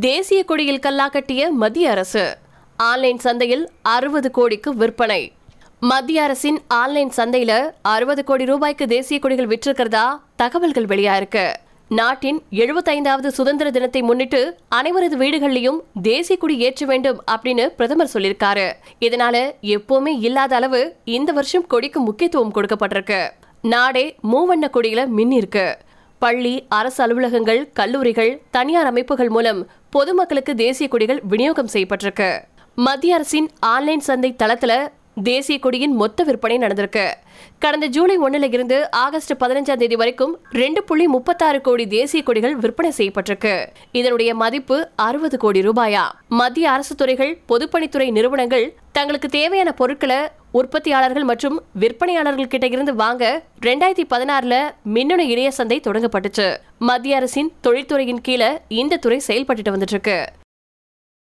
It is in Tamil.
தேசிய கொடியில் கல்லா கட்டிய மத்திய அரசு. ஆன்லைன் சந்தையில் அறுபது கோடிக்கு விற்பனை. மத்திய அரசின் ஆன்லைன் சந்தையில அறுபது கோடி ரூபாய்க்கு தேசிய கொடிகள் விற்றிருக்கிறதா தகவல்கள் வெளியாயிருக்கு நாட்டின் எழுபத்தைந்தாவது சுதந்திர தினத்தை முன்னிட்டு அனைவரது வீடுகளிலும் தேசிய கொடி ஏற்ற வேண்டும் அப்படின்னு பிரதமர் சொல்லியிருக்காரு. இதனால எப்பவுமே இல்லாத அளவு இந்த வருஷம் கொடிக்கு முக்கியத்துவம் கொடுக்கப்பட்டிருக்கு. நாடே மூவண்ண கொடியில மின்னிருக்கு. பள்ளி அரசு அலுவலகங்கள் கல்லூரிகள் தனியார் அமைப்புகள் மூலம் பொதுமக்களுக்கு தேசிய கொடிகள் விநியோகம் செய்யப்பட்டிருக்கு. மத்திய அரசின் ஆன்லைன் சந்தை தளத்துல தேசிய கொடியின் மொத்த விற்பனை நடந்திருக்கு. கடந்த ஜூலை ஒண்ணுல இருந்து ஆகஸ்ட் பதினஞ்சாம் தேதி வரைக்கும் ரெண்டு புள்ளி முப்பத்தாறு கோடி தேசிய கொடிகள் விற்பனை செய்யப்பட்டிருக்கு. இதனுடைய மதிப்பு அறுபது கோடி ரூபாயா? மத்திய அரசு துறைகள் பொதுப்பணித்துறை நிறுவனங்கள் தங்களுக்கு தேவையான பொருட்களை உற்பத்தியாளர்கள் மற்றும் விற்பனையாளர்கள் கிட்ட இருந்து வாங்க ரெண்டாயிரத்தி பதினாறுல மின்னணு இணைய சந்தை தொடங்கப்பட்டுச்சு. மத்திய அரசின் தொழில்துறையின் கீழே இந்த துறை செயல்பட்டுட்டு வந்துட்டு இருக்கு.